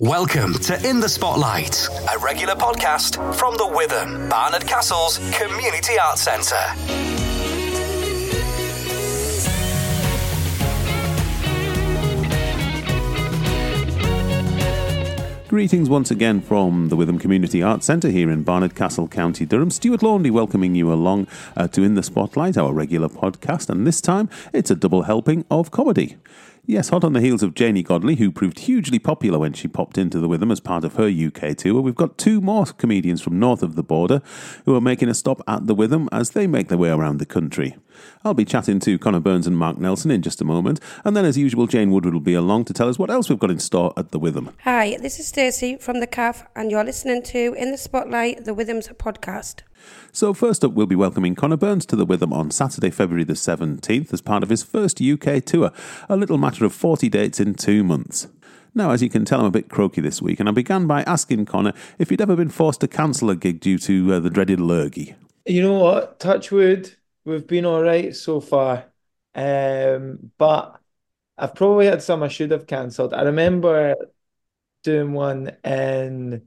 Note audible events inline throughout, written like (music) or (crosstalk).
Welcome to In the Spotlight, a regular podcast from the Witham, Barnard Castle's Community Arts Centre. Greetings once again from the Witham Community Arts Centre here in Barnard Castle, County Durham. Stuart Laundy welcoming you along uh, to In the Spotlight, our regular podcast, and this time it's a double helping of comedy. Yes, hot on the heels of Janey Godley, who proved hugely popular when she popped into the Witham as part of her UK tour, we've got two more comedians from north of the border who are making a stop at the Witham as they make their way around the country. I'll be chatting to Connor Burns and Mark Nelson in just a moment, and then, as usual, Jane Woodward will be along to tell us what else we've got in store at the Witham. Hi, this is Stacey from the CAF, and you're listening to In the Spotlight, the Withams podcast. So, first up, we'll be welcoming Connor Burns to the Witham on Saturday, February the 17th, as part of his first UK tour, a little matter of 40 dates in two months. Now, as you can tell, I'm a bit croaky this week, and I began by asking Connor if he'd ever been forced to cancel a gig due to uh, the dreaded lurgy. You know what? Touchwood, we've been all right so far. Um, but I've probably had some I should have cancelled. I remember doing one in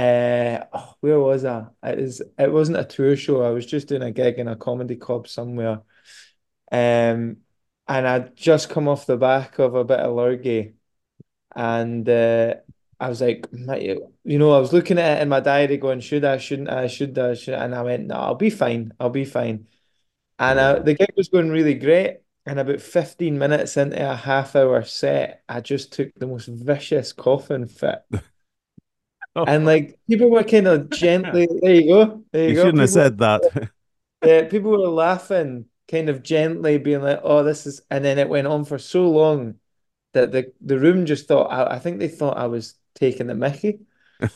uh oh, where was I? It was it wasn't a tour show. I was just doing a gig in a comedy club somewhere. Um and I'd just come off the back of a bit of lurgy. And uh I was like, you know, I was looking at it in my diary going, should I, shouldn't I, should I, should I? And I went, no, I'll be fine. I'll be fine. And uh, the gig was going really great. And about 15 minutes into a half hour set, I just took the most vicious coughing fit. (laughs) Oh. (laughs) And like people were kind of gently, (laughs) there you go. There you, You go. shouldn't have People- said that. yeah, people were laughing, kind of gently, being like, "Oh, this is," and then it went on for so long that the the room just thought. I, I think they thought I was taking the Mickey. (laughs)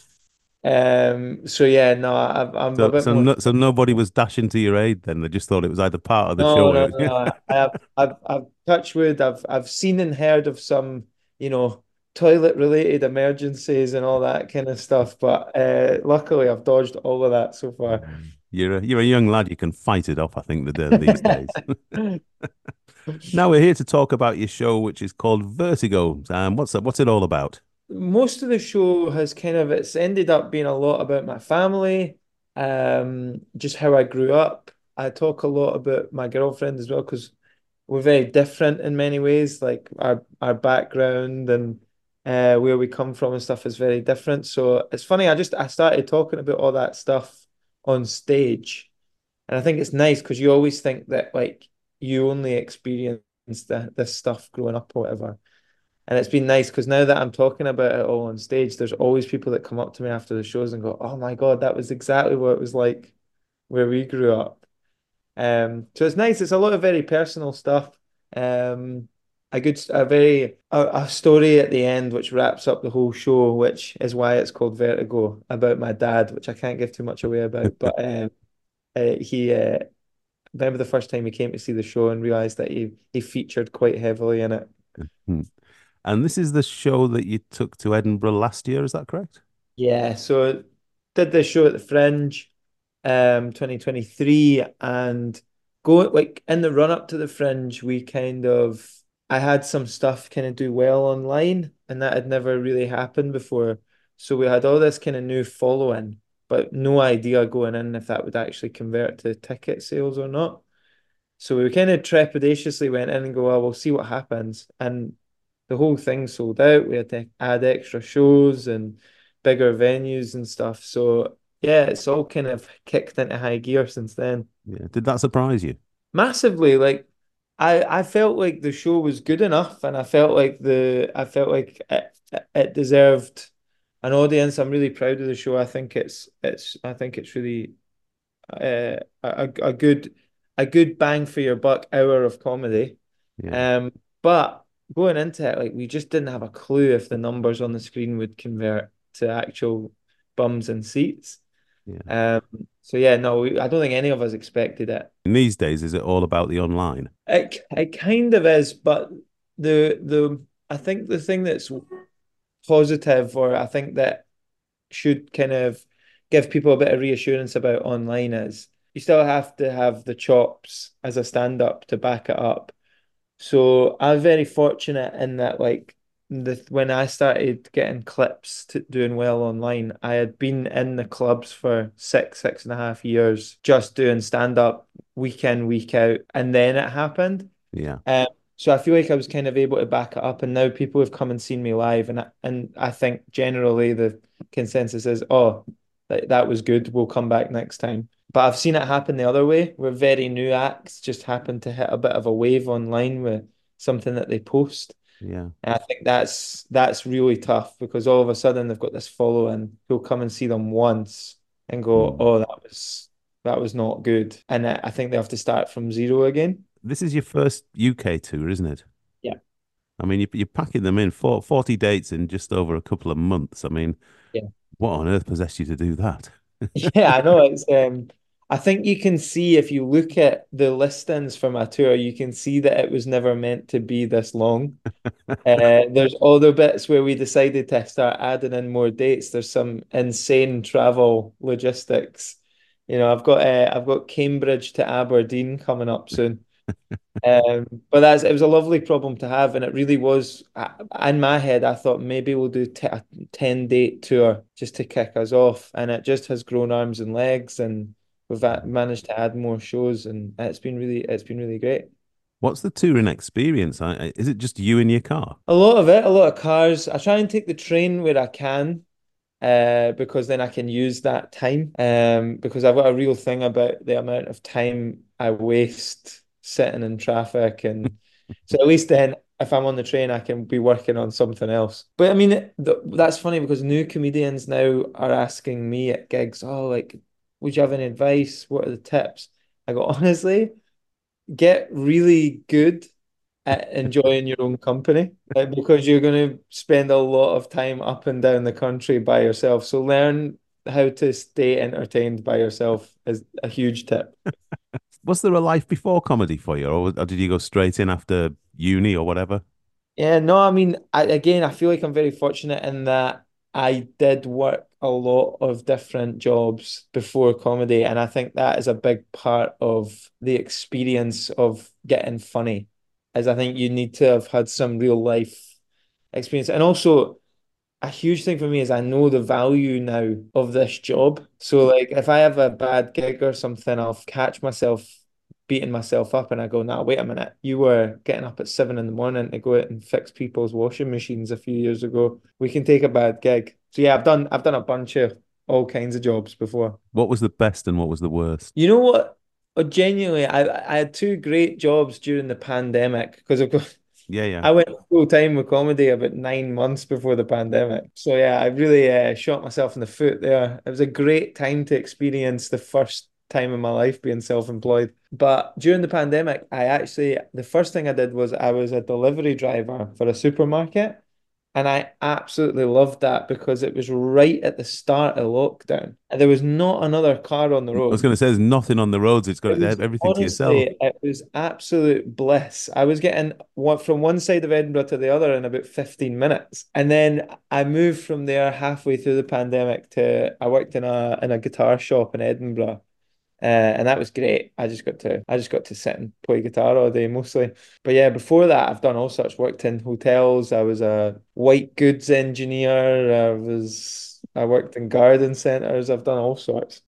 Um. So yeah, no, I, I'm a So, bit so, more. no, so nobody was dashing to your aid then. They just thought it was either part of the No, show. no, no, no. I've, I've, I've touched wood. I've, I've seen and heard of some, you know, toilet-related emergencies and all that kind of stuff. But uh, luckily, I've dodged all of that so far. You're a, you're a young lad. You can fight it off, I think, the these days. (laughs) (laughs) now we're here to talk about your show, which is called Vertigo. Um, what's that, what's it all about? most of the show has kind of it's ended up being a lot about my family, um, just how I grew up. I talk a lot about my girlfriend as well because we're very different in many ways. Like our our background and uh, where we come from and stuff is very different. So it's funny. I just I started talking about all that stuff on stage, and I think it's nice because you always think that like you only experience the, this stuff growing up or whatever. And it's been nice because now that I'm talking about it all on stage, there's always people that come up to me after the shows and go, "Oh my God, that was exactly what it was like where we grew up." Um, so it's nice. It's a lot of very personal stuff. Um, a good, a very a, a story at the end which wraps up the whole show, which is why it's called Vertigo about my dad, which I can't give too much away about. (laughs) But um, uh, he, uh, remember the first time he came to see the show and realized that he he featured quite heavily in it. And this is the show that you took to Edinburgh last year. Is that correct? Yeah, so did this show at the Fringe, um, 2023, and go like in the run up to the Fringe, we kind of I had some stuff kind of do well online, and that had never really happened before. So we had all this kind of new following, but no idea going in if that would actually convert to ticket sales or not. So we kind of trepidatiously went in and go, well, we'll see what happens. And the whole thing sold out. We had to add extra shows and bigger venues and stuff. So yeah, it's all kind of kicked into high gear since then. Yeah. Did that surprise you? Massively, like I I felt like the show was good enough, and I felt like the I felt like it, it deserved an audience. I'm really proud of the show. I think it's it's I think it's really uh, a a good a good bang for your buck hour of comedy. Yeah. Um, but going into it, like we just didn't have a clue if the numbers on the screen would convert to actual bums and seats. Yeah. Um, so yeah, no, I don't think any of us expected it. In these days, is it all about the online? It it kind of is, but the the I think the thing that's positive, or I think that should kind of give people a bit of reassurance about online is you still have to have the chops as a stand-up to back it up. So I'm very fortunate in that like the when I started getting clips to doing well online, I had been in the clubs for six, six and a half years, just doing stand up week in, week out, and then it happened. Yeah. Um, so I feel like I was kind of able to back it up, and now people have come and seen me live, and I, and I think generally the consensus is, oh, that that was good. We'll come back next time. But I've seen it happen the other way, where very new acts just happen to hit a bit of a wave online with something that they post. Yeah. And I think that's that's really tough because all of a sudden they've got this following who'll come and see them once and go, Mm. oh, that was that was not good, and I think they have to start from zero again. This is your first UK tour, isn't it? Yeah. I mean, you- you're packing them in for 40 dates in just over a couple of months. I mean, Yeah. what on earth possessed you to do that? (laughs) (laughs) Yeah, I know it's um I think you can see if you look at the listings for my tour, you can see that it was never meant to be this long. (laughs) Uh, there's other bits where we decided to start adding in more dates. There's some insane travel logistics. You know, I've got uh, I've got Cambridge to Aberdeen coming up soon. (laughs) Um, but that's it was a lovely problem to have, and it really was. I, in my head, I thought maybe we'll do t a ten date tour just to kick us off, and it just has grown arms and legs, and we've managed to add more shows, and it's been really it's been really great. What's the touring experience? Is it just you in your car? A lot of it, a lot of cars. I try and take the train where I can, uh, because then I can use that time. Um, because I've got a real thing about the amount of time I waste sitting in traffic, and (laughs) so at least then if I'm on the train, I can be working on something else. But I mean, th that's funny because new comedians now are asking me at gigs, oh, like, would you have any advice? What are the tips? I go, (laughs) honestly, get really good at enjoying your own company uh, because you're going to spend a lot of time up and down the country by yourself. So learn how to stay entertained by yourself is a huge tip. (laughs) Was there a life before comedy for you, or, or did you go straight in after uni or whatever? Yeah, no, I mean, I, again, I feel like I'm very fortunate in that I did work a lot of different jobs before comedy, and I think that is a big part of the experience of getting funny, is I think you need to have had some real life experience. And also, a huge thing for me is I know the value now of this job. So, like, if I have a bad gig or something, I'll catch myself beating myself up and I go, nah, wait a minute. You were getting up at seven in the morning to go out and fix people's washing machines a few years ago. We can take a bad gig. So yeah, I've done I've done a bunch of all kinds of jobs before. What was the best and what was the worst? You know what? Oh, genuinely, I I had two great jobs during the pandemic because of course Yeah, yeah. I went full time with comedy about nine months before the pandemic. So yeah, I really uh, shot myself in the foot there. It was a great time to experience the first time in my life being self-employed. But during the pandemic, I actually the first thing I did was I was a delivery driver for a supermarket. And I absolutely loved that because it was right at the start of lockdown. And there was not another car on the road. I was going to say there's nothing on the roads. It's got It was everything to yourself. It was absolute bliss. I was getting from one side of Edinburgh to the other in about 15 minutes. And then I moved from there halfway through the pandemic to I worked in a in a guitar shop in Edinburgh. Uh, and that was great. I just got to I just got to sit and play guitar all day mostly. But yeah, before that I've done all sorts, worked in hotels. I was a white goods engineer. I was I worked in garden centres. I've done all sorts.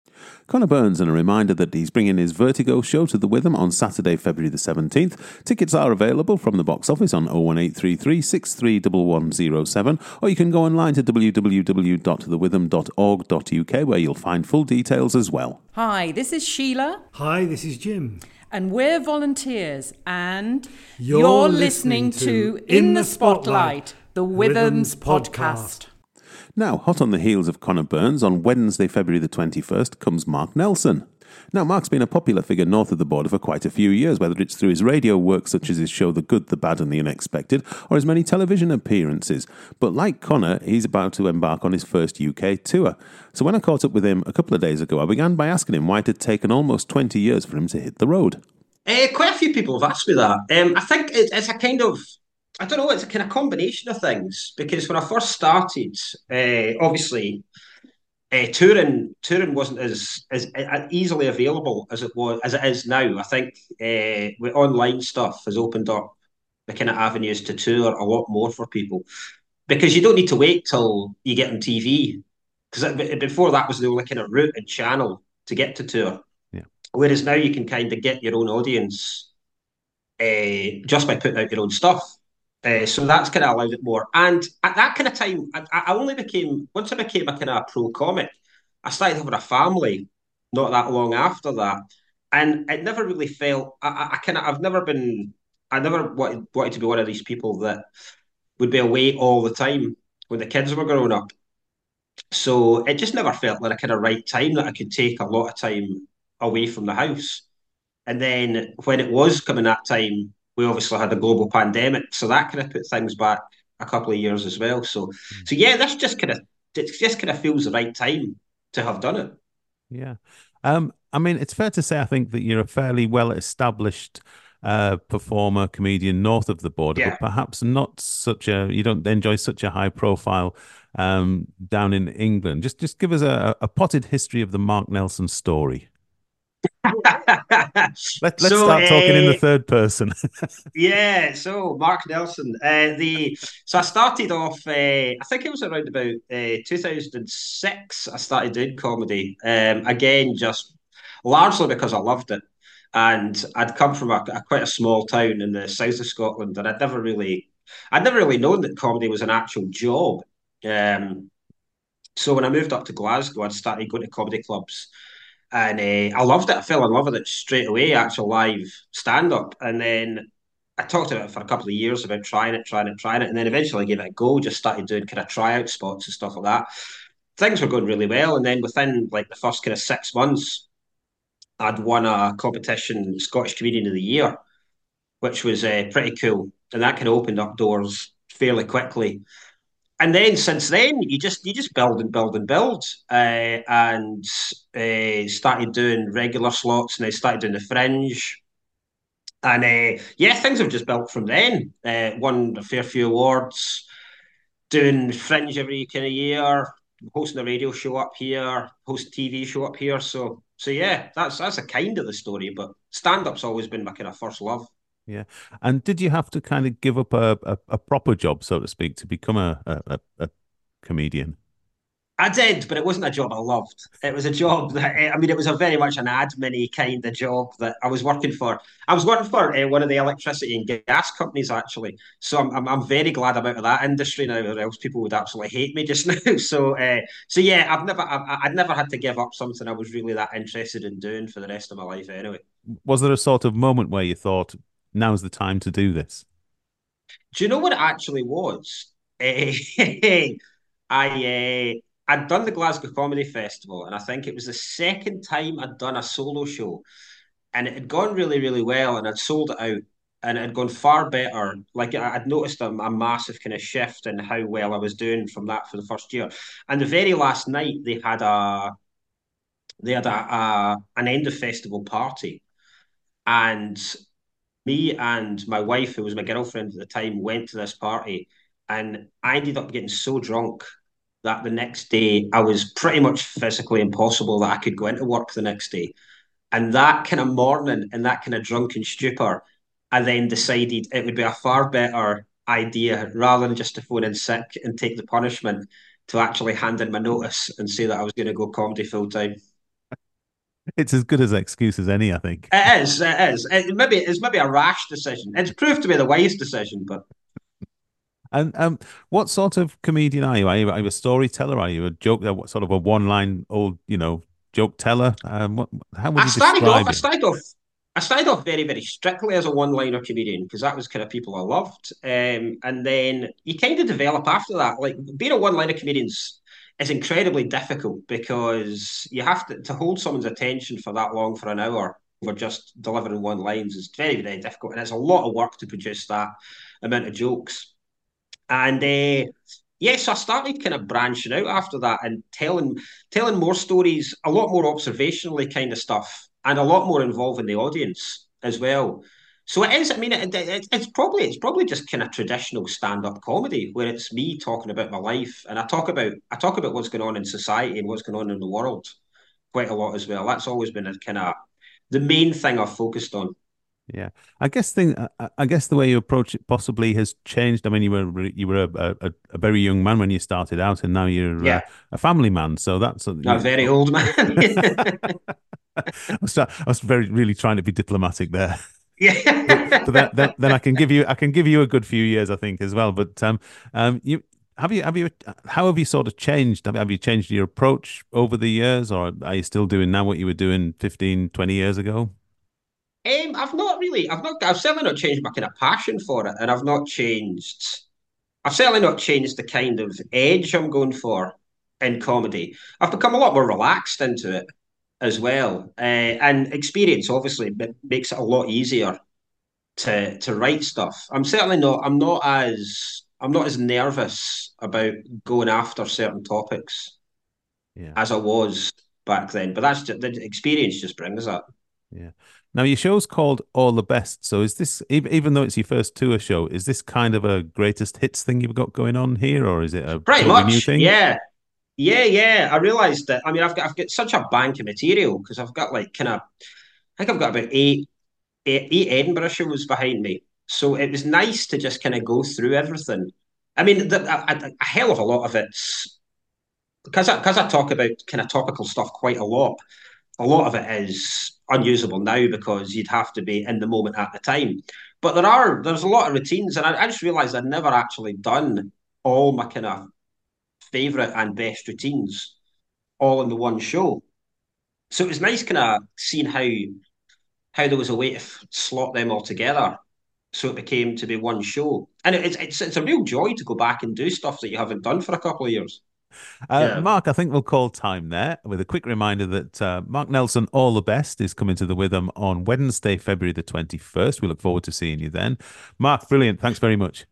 Connor Burns, and a reminder that he's bringing his Vertigo show to the Witham on Saturday, February the 17th. Tickets are available from the box office on 01833 631107, or you can go online to www.thewitham.org.uk where you'll find full details as well. Hi, this is Sheila, Hi, this is Jim. and we're volunteers, and You're listening to In the Spotlight, the Withams Withams podcast. Now, hot on the heels of Connor Burns, on Wednesday, February the 21st, comes Mark Nelson. Now, Mark's been a popular figure north of the border for quite a few years, whether it's through his radio work, such as his show The Good, the Bad, and the Unexpected, or his many television appearances. But like Connor, he's about to embark on his first UK tour. So when I caught up with him a couple of days ago, I began by asking him why it had taken almost 20 years for him to hit the road. Uh, quite a few people have asked me that. Um, I think it's a kind of, I don't know, it's a kind of combination of things. Because when I first started, uh, obviously, uh, touring touring wasn't as, as as easily available as it was as it is now. I think uh, with online stuff has opened up the kind of avenues to tour a lot more for people because you don't need to wait till you get on TV because before that was the only kind of route and channel to get to tour. Yeah. Whereas now you can kind of get your own audience uh, just by putting out your own stuff. Uh, so that's kind of allowed it more. And at that kind of time, I, I only became once I became a kind of pro comic, I started having a family. Not that long after that, and it never really felt. I, I kind of I've never been. I never wanted, wanted to be one of these people that would be away all the time when the kids were growing up. So it just never felt like a kind of right time that I could take a lot of time away from the house. And then when it was coming that time, we obviously had a global pandemic, so that kind of put things back a couple of years as well. So, mm. so yeah, this just kind of it just kind of feels the right time to have done it. Yeah, um, I mean, it's fair to say I think that you're a fairly well established uh, performer, comedian north of the border, yeah. but perhaps not such a you don't enjoy such a high profile um, down in England. Just just give us a, a potted history of the Mark Nelson story. Let, us so, start talking uh, in the uh, third person. (laughs) yeah, so Mark Nelson. Uh, the so I started off. Uh, I think it was around about uh, 2006. I started doing comedy. Um, again, just largely because I loved it, and I'd come from a, a, quite a small town in the south of Scotland, and I'd never really, I'd never really known that comedy was an actual job. Um, so when I moved up to Glasgow, I'd started going to comedy clubs and uh, I loved it. I fell in love with it straight away. Actual live stand up, and then I talked about it for a couple of years about trying it, trying it, trying it, and then eventually I gave it a go. Just started doing kind of tryout spots and stuff like that. Things were going really well, and then within like the first kind of six months, I'd won a competition, Scottish Comedian of the Year, which was uh, pretty cool, and that kind of opened up doors fairly quickly and then since then you just you just build and build and build uh, and uh, started doing regular slots and I started doing the fringe. And uh, yeah things have just built from then. Uh, won a fair few awards doing fringe every kind of year hosting a radio show up here host TV show up here. So so yeah that's that's a kind of the story but stand-up's always been my kind of first love yeah. And did you have to kind of give up a, a, a proper job, so to speak, to become a, a, a comedian? I did, but it wasn't a job I loved. It was a job that I mean, it was a very much an admin kind of job that I was working for. I was working for uh, one of the electricity and gas companies actually. So I'm, I'm, I'm very glad I'm out of that industry now, or else people would absolutely hate me just (laughs) now. So uh, so yeah, I've never I've, I'd never had to give up something I was really that interested in doing for the rest of my life anyway. Was there a sort of moment where you thought, now's the time to do this? Do you know what it actually was? (laughs) I uh, I'd done the Glasgow Comedy Festival, and I think it was the second time I'd done a solo show, and it had gone really, really well, and I'd sold it out, and it had gone far better. Like I'd noticed a, a massive kind of shift in how well I was doing from that for the first year. And the very last night, they had a they had a, a an end of festival party, and me and my wife, who was my girlfriend at the time, went to this party, and I ended up getting so drunk that the next day I was pretty much physically impossible that I could go into work the next day. And that kind of morning and that kind of drunken stupor, I then decided it would be a far better idea rather than just to phone in sick and take the punishment to actually hand in my notice and say that I was going to go comedy full time it's as good as an excuse as any, I think. It is. It is. It maybe it's maybe a rash decision. It's proved to be the wise decision, but. And um, what sort of comedian are you? Are you, are you a storyteller? Are you a joke? What sort of a one-line old, you know, joke teller? Um, what? How would I you started describe off. It? I started off. I started off very, very strictly as a one-liner comedian because that was kind of people I loved. Um, and then you kind of develop after that. Like being a one-liner comedian's is incredibly difficult because you have to, to hold someone's attention for that long for an hour for just delivering one lines is very, very difficult. And it's a lot of work to produce that amount of jokes. And uh, yes, I started kind of branching out after that and telling telling more stories, a lot more observationally kind of stuff, and a lot more involving the audience as well. So it is. I mean, it, it, it's probably it's probably just kind of traditional stand up comedy where it's me talking about my life, and I talk about I talk about what's going on in society and what's going on in the world quite a lot as well. That's always been a kind of the main thing I've focused on. Yeah, I guess thing. I guess the way you approach it possibly has changed. I mean, you were you were a, a, a very young man when you started out, and now you're Yeah. uh, a family man. So that's a, A very old man. (laughs) I was, I was very really trying to be diplomatic there. Yeah. but then, then, then I can give you I can give you a good few years, I think, as well. But um, um, you have you have you how have you sort of changed? Have, have you changed your approach over the years, or are you still doing now what you were doing 15, 20 years ago? Um, I've not really, I've not, I've certainly not changed my kind of passion for it, and I've not changed, I've certainly not changed the kind of edge I'm going for in comedy. I've become a lot more relaxed into it as well, uh, and experience obviously ma- makes it a lot easier to to write stuff. I'm certainly not, I'm not as, I'm not as nervous about going after certain topics Yeah, as I was back then. But that's just, the experience just brings that. yeah. Now your show's called All the Best. So is this ev- even though it's your first tour show, is this kind of a greatest hits thing you've got going on here, or is it a Pretty totally new thing? yeah, yeah, yeah. I realised that. I mean, I've got I've got such a bank of material because I've got like kind of, I think I've got about eight, eight eight Edinburgh shows behind me. So it was nice to just kind of go through everything. I mean, the, a, a hell of a lot of it's because I, because I talk about kind of topical stuff quite a lot. A lot of it is unusable now because you'd have to be in the moment at the time. But there are there's a lot of routines, and I, I just realised I'd never actually done all my kind of favorite and best routines all in the one show. So it was nice kind of seeing how how there was a way to f- slot them all together. So it became to be one show, and it's it's it's a real joy to go back and do stuff that you haven't done for a couple of years. Uh, Yeah. Mark, I think we'll call time there with a quick reminder that uh, Mark Nelson, All the Best, is coming to the Witham on Wednesday, February the 21st. We look forward to seeing you then. Mark, brilliant. Thanks very much.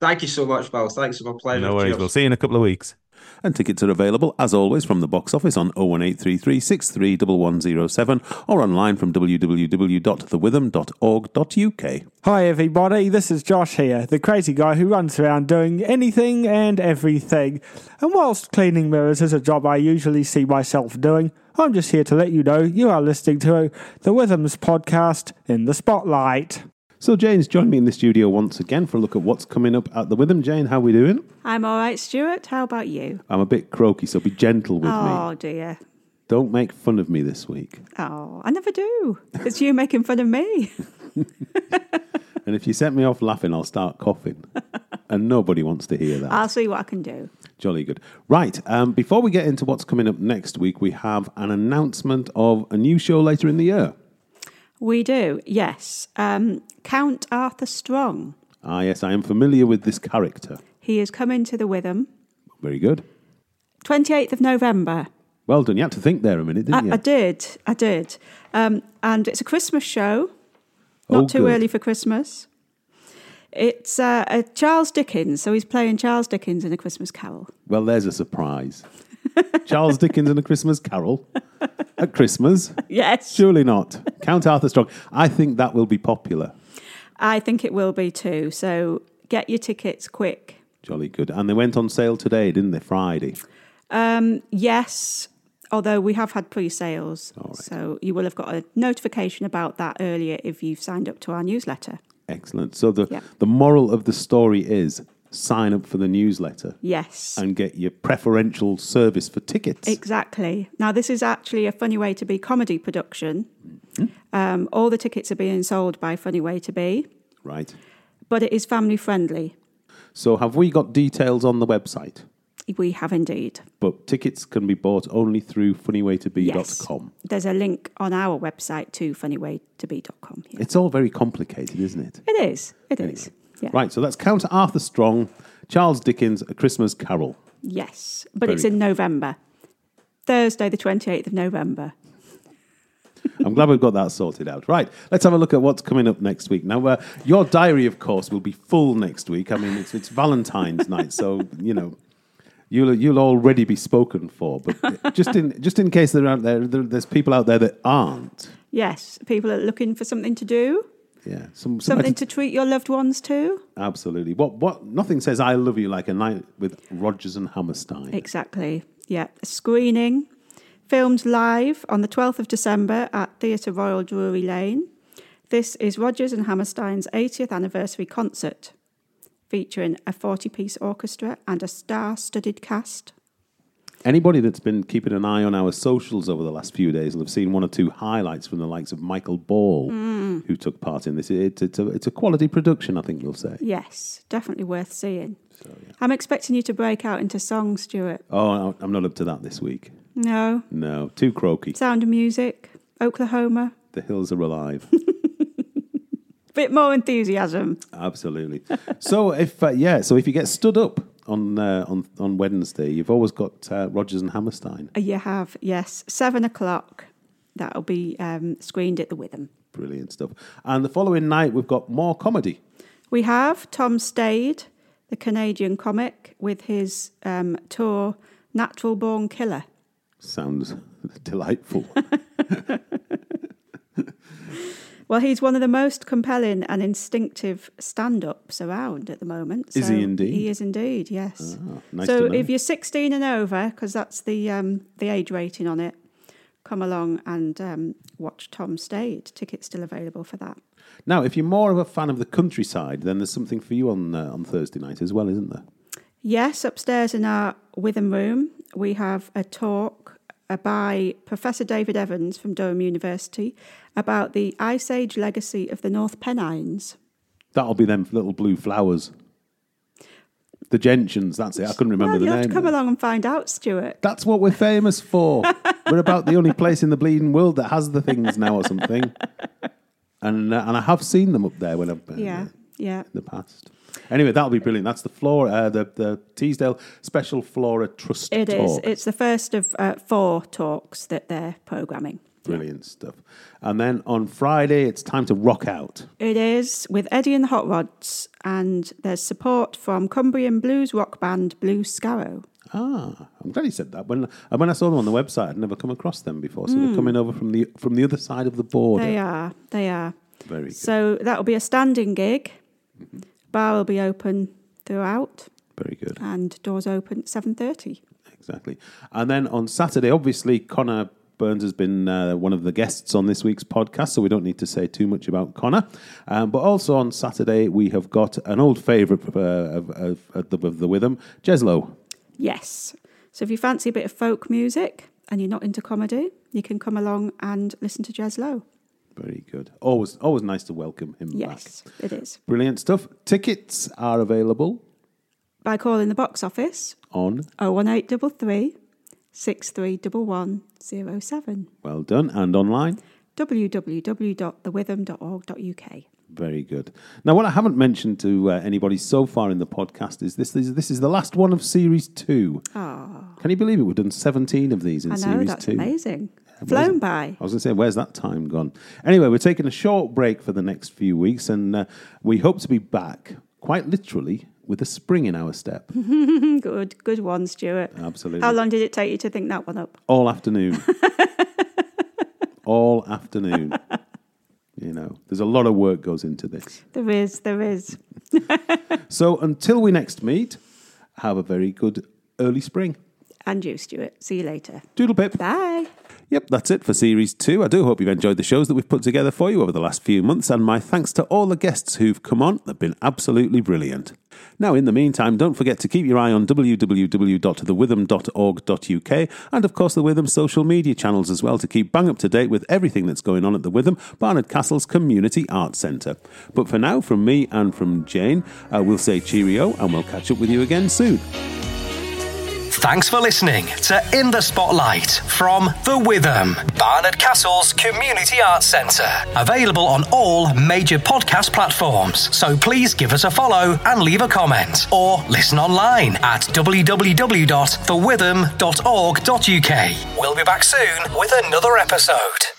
Thank you so much, Bill. Thanks, it's my pleasure. No worries. Cheers. We'll see you in a couple of weeks. And tickets are available, as always, from the box office on 01833 631107 or online from www.thewitham.org.uk. Hi everybody, this is Josh here, the crazy guy who runs around doing anything and everything. And whilst cleaning mirrors is a job I usually see myself doing, I'm just here to let you know you are listening to the Withams podcast in the spotlight. So Jane's joined me in the studio once again for a look at what's coming up at the Witham. Jane, how are we doing? I'm all right, Stuart. How about you? I'm a bit croaky, so be gentle with me. oh dear. Don't make fun of me this week. Oh, I never do. It's you making fun of me. And if you set me off laughing, I'll start coughing. (laughs) and nobody wants to hear that. I'll see what I can do. Jolly good. Right. Um, before we get into what's coming up next week, we have an announcement of a new show later in the year. We do, yes. Um, Count Arthur Strong. Ah, yes, I am familiar with this character. He is coming to the Witham. Very good. 28th of November. Well done. You had to think there a minute, didn't I, you? I did, I did. Um, and it's a Christmas show, not Oh, too good. early for Christmas. It's uh, a Charles Dickens, so he's playing Charles Dickens in A Christmas Carol. Well, there's a surprise. Charles Dickens in a Christmas Carol at Christmas. (laughs) Yes. Surely not. Count Arthur Strong. I think that will be popular. I think it will be too. So get your tickets quick. Jolly good. And they went on sale today, didn't they? Friday. Um, yes, although we have had pre-sales, right. so you will have got a notification about that earlier if you've signed up to our newsletter. Excellent. So the, Yeah. the moral of the story is sign up for the newsletter Yes, and get your preferential service for tickets. exactly. Now this is actually a funny way to be comedy production. Um, all the tickets are being sold by Funny Way to Be, right. but it is family friendly. So have we got details on the website? We have indeed. But tickets can be bought only through funnywaytobe.com. There's a link on our website to funnywaytobe.com. Yeah. It's all very complicated, isn't it? It is. It is. Yeah. Right, so let's Count Arthur Strong, Charles Dickens, A Christmas Carol. Yes, but Very it's in November. Thursday, the 28th of November. I'm glad we've got that sorted out. Right, let's have a look at what's coming up next week. Now, uh, your diary, of course, will be full next week. I mean, it's, it's Valentine's night, so, you know, you'll, you'll already be spoken for. But (laughs) just in, just in case they're out there, there, there's people out there that aren't. Yes, people are looking for something to do, Yeah, some, some something to treat your loved ones to. Absolutely. What, what, nothing says I love you like a night with Rodgers and Hammerstein. Exactly. Yeah. A screening, filmed live on the 12th of December at Theatre Royal Drury Lane. This is Rodgers and Hammerstein's 80th anniversary concert, featuring a 40 piece orchestra and a star studded cast. Anybody that's been keeping an eye on our socials over the last few days will have seen one or two highlights from the likes of Michael Ball, mm. who took part in this. It, it's, a, it's a quality production, I think you'll say. Yes, definitely worth seeing. I'm expecting you to break out into song, Stuart. Oh, I'm not up to that this week. No. No, too croaky. Sound of Music, Oklahoma. The hills are alive. (laughs) Bit more enthusiasm. Absolutely. so if uh, yeah, so if you get stood up on uh, on on Wednesday, you've always got uh, Rodgers and Hammerstein. You have, yes, seven o'clock. That'll be um, screened at the Witham. Brilliant stuff. And the following night, we've got more comedy. We have Tom Stade, the Canadian comic, with his um, tour Natural Born Killer. Sounds (laughs) delightful. (laughs) Well, he's one of the most compelling and instinctive stand ups around at the moment. Is he indeed? He is indeed, yes. Ah, nice so if you're 16 and over, because that's the, um, the age rating on it, come along and um, watch Tom Stade. Tickets still available for that. Now, if you're more of a fan of the countryside, then there's something for you on uh, on Thursday night as well, isn't there? Yes, upstairs in our Witham room, we have a talk uh, by Professor David Evans from Durham University about the Ice Age legacy of the North Pennines. That'll be them little blue flowers. The gentians, that's it. I couldn't remember well, the you'll name. have to come along and find out, Stuart. That's what we're famous for. (laughs) we're about the only place in the bleeding world that has the things now or something. (laughs) And uh, and I have seen them up there when I've been Yeah, yeah. in the past. Anyway, that'll be brilliant. That's the Flora, uh, the the Teesdale Special Flora Trust It is. talk. It's the first of uh, four talks that they're programming. Brilliant stuff. And then on Friday, it's time to rock out. It is with Eddie and the Hot Rods, and there's support from Cumbrian blues rock band Blue Scarrow. Ah, I'm glad you said that. When uh, when I saw them on the website, I'd never come across them before. So they're Mm. coming over from the from the other side of the border. They are. They are. Very good. So that'll be a standing gig. Bar will be open throughout, Very good. and doors open at seven thirty. Exactly. And then on Saturday, obviously, Connor Burns has been uh, one of the guests on this week's podcast, so we don't need to say too much about Connor. Um, but also on Saturday, we have got an old favourite uh, of, of, of, the, of the Witham, Jez Lowe. Yes. So if you fancy a bit of folk music and you're not into comedy, you can come along and listen to Jez Lowe. Very good. Always, always nice to welcome him Yes, it is. Brilliant stuff. Tickets are available By calling the box office on. 01833 631107 Well done. And online. www.thewitham.org.uk. Very good. Now, what I haven't mentioned to uh, anybody so far in the podcast is this: this, this is the last one of series two. Oh, Can you believe it? We've done seventeen of these in know, series that's two. amazing. Flown by. I was going to say, where's that time gone? Anyway, we're taking a short break for the next few weeks, and uh, we hope to be back, quite literally, with a spring in our step. (laughs) good, good one, Stuart. Absolutely. How long did it take you to think that one up? All afternoon. (laughs) All afternoon. You know, there's a lot of work goes into this. There is, there is. (laughs) So until we next meet, have a very good early spring. And you, Stuart. See you later. Doodle pip. Bye. Yep, that's it for series two. I do hope you've enjoyed the shows that we've put together for you over the last few months, and my thanks to all the guests who've come on. They've been absolutely brilliant. Now, in the meantime, don't forget to keep your eye on www.thewitham.org.uk and, of course, the Witham social media channels as well to keep bang up to date with everything that's going on at the Witham Barnard Castle's Community Arts Centre. But for now, from me and from Jane, uh, we'll say cheerio and we'll catch up with you again soon. Thanks for listening to In the Spotlight from The Witham, Barnard Castle's Community Arts Centre. Available on all major podcast platforms. So please give us a follow and leave a comment. Or listen online at www.thewitham.org.uk. We'll be back soon with another episode.